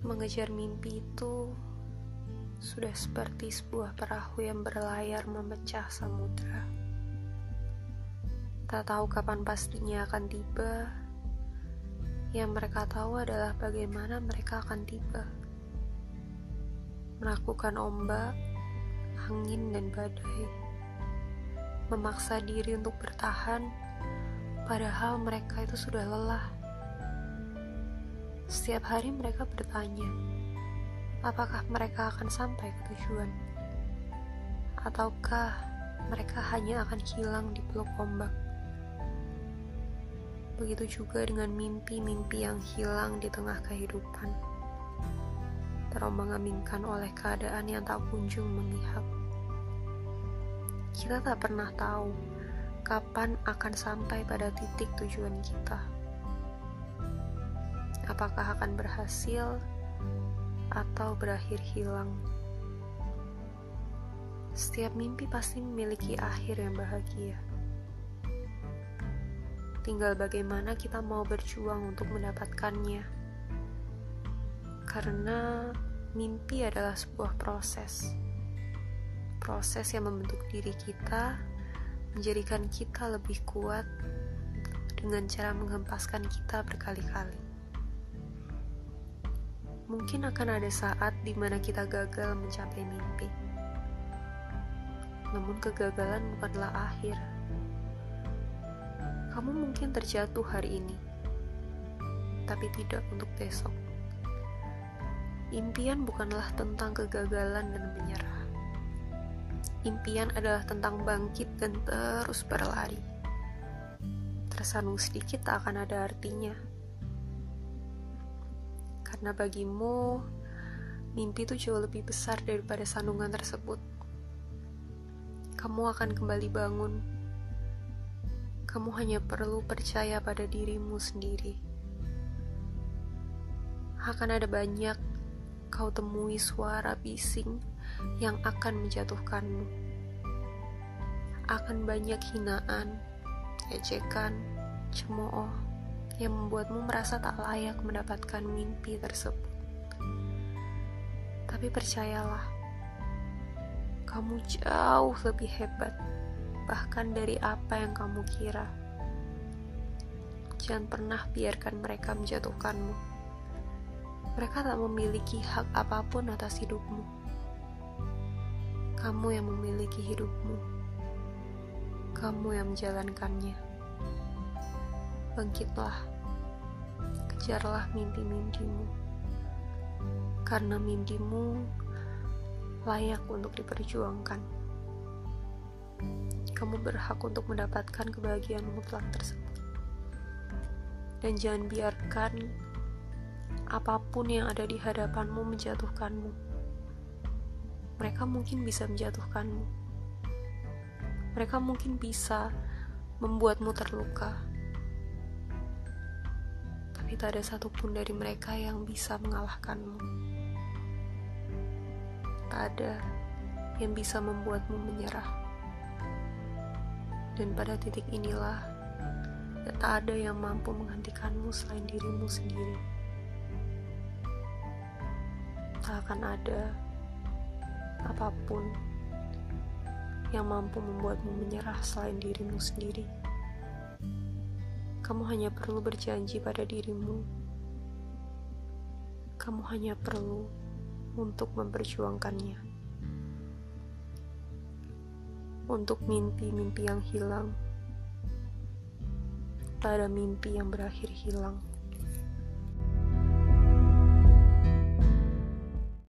Mengejar mimpi itu sudah seperti sebuah perahu yang berlayar memecah samudra. Tak tahu kapan pastinya akan tiba. Yang mereka tahu adalah bagaimana mereka akan tiba. Melakukan ombak, angin, dan badai. Memaksa diri untuk bertahan, padahal mereka itu sudah lelah. Setiap hari mereka bertanya, apakah mereka akan sampai ke tujuan? Ataukah mereka hanya akan hilang di peluk ombak? Begitu juga dengan mimpi-mimpi yang hilang di tengah kehidupan. Terombang-ambingkan oleh keadaan yang tak kunjung memihak. Kita tak pernah tahu kapan akan sampai pada titik tujuan kita. Apakah akan berhasil atau berakhir hilang. Setiap mimpi pasti memiliki akhir yang bahagia. Tinggal bagaimana kita mau berjuang untuk mendapatkannya. Karena mimpi adalah sebuah proses. Proses yang membentuk diri kita, menjadikan kita lebih kuat dengan cara menghempaskan kita berkali-kali. Mungkin akan ada saat di mana kita gagal mencapai mimpi. Namun kegagalan bukanlah akhir. Kamu mungkin terjatuh hari ini, tapi tidak untuk besok. Impian bukanlah tentang kegagalan dan menyerah. Impian adalah tentang bangkit dan terus berlari. Tersanung sedikit tak akan ada artinya karena bagimu, mimpi itu jauh lebih besar daripada sandungan tersebut. Kamu akan kembali bangun. Kamu hanya perlu percaya pada dirimu sendiri. Akan ada banyak kau temui suara bising yang akan menjatuhkanmu. Akan banyak hinaan, ejekan, cemooh, yang membuatmu merasa tak layak mendapatkan mimpi tersebut. Tapi percayalah, kamu jauh lebih hebat, bahkan dari apa yang kamu kira. Jangan pernah biarkan mereka menjatuhkanmu. Mereka tak memiliki hak apa pun atas hidupmu. Kamu yang memiliki hidupmu. Kamu yang menjalankannya. Bangkitlah kejarlah mimpi-mimpimu. Karena mimpimu layak untuk diperjuangkan. Kamu berhak untuk mendapatkan kebahagiaan mutlak tersebut. Dan jangan biarkan apa pun yang ada di hadapanmu menjatuhkanmu. Mereka mungkin bisa menjatuhkanmu. Mereka mungkin bisa membuatmu terluka tapi tak ada satupun dari mereka yang bisa mengalahkanmu. Tak ada yang bisa membuatmu menyerah. Dan pada titik inilah, tak ada yang mampu menghentikanmu selain dirimu sendiri. Tak akan ada apa pun yang mampu membuatmu menyerah selain dirimu sendiri kamu hanya perlu berjanji pada dirimu. Kamu hanya perlu untuk memperjuangkannya. Untuk mimpi-mimpi yang hilang, tak mimpi yang berakhir hilang.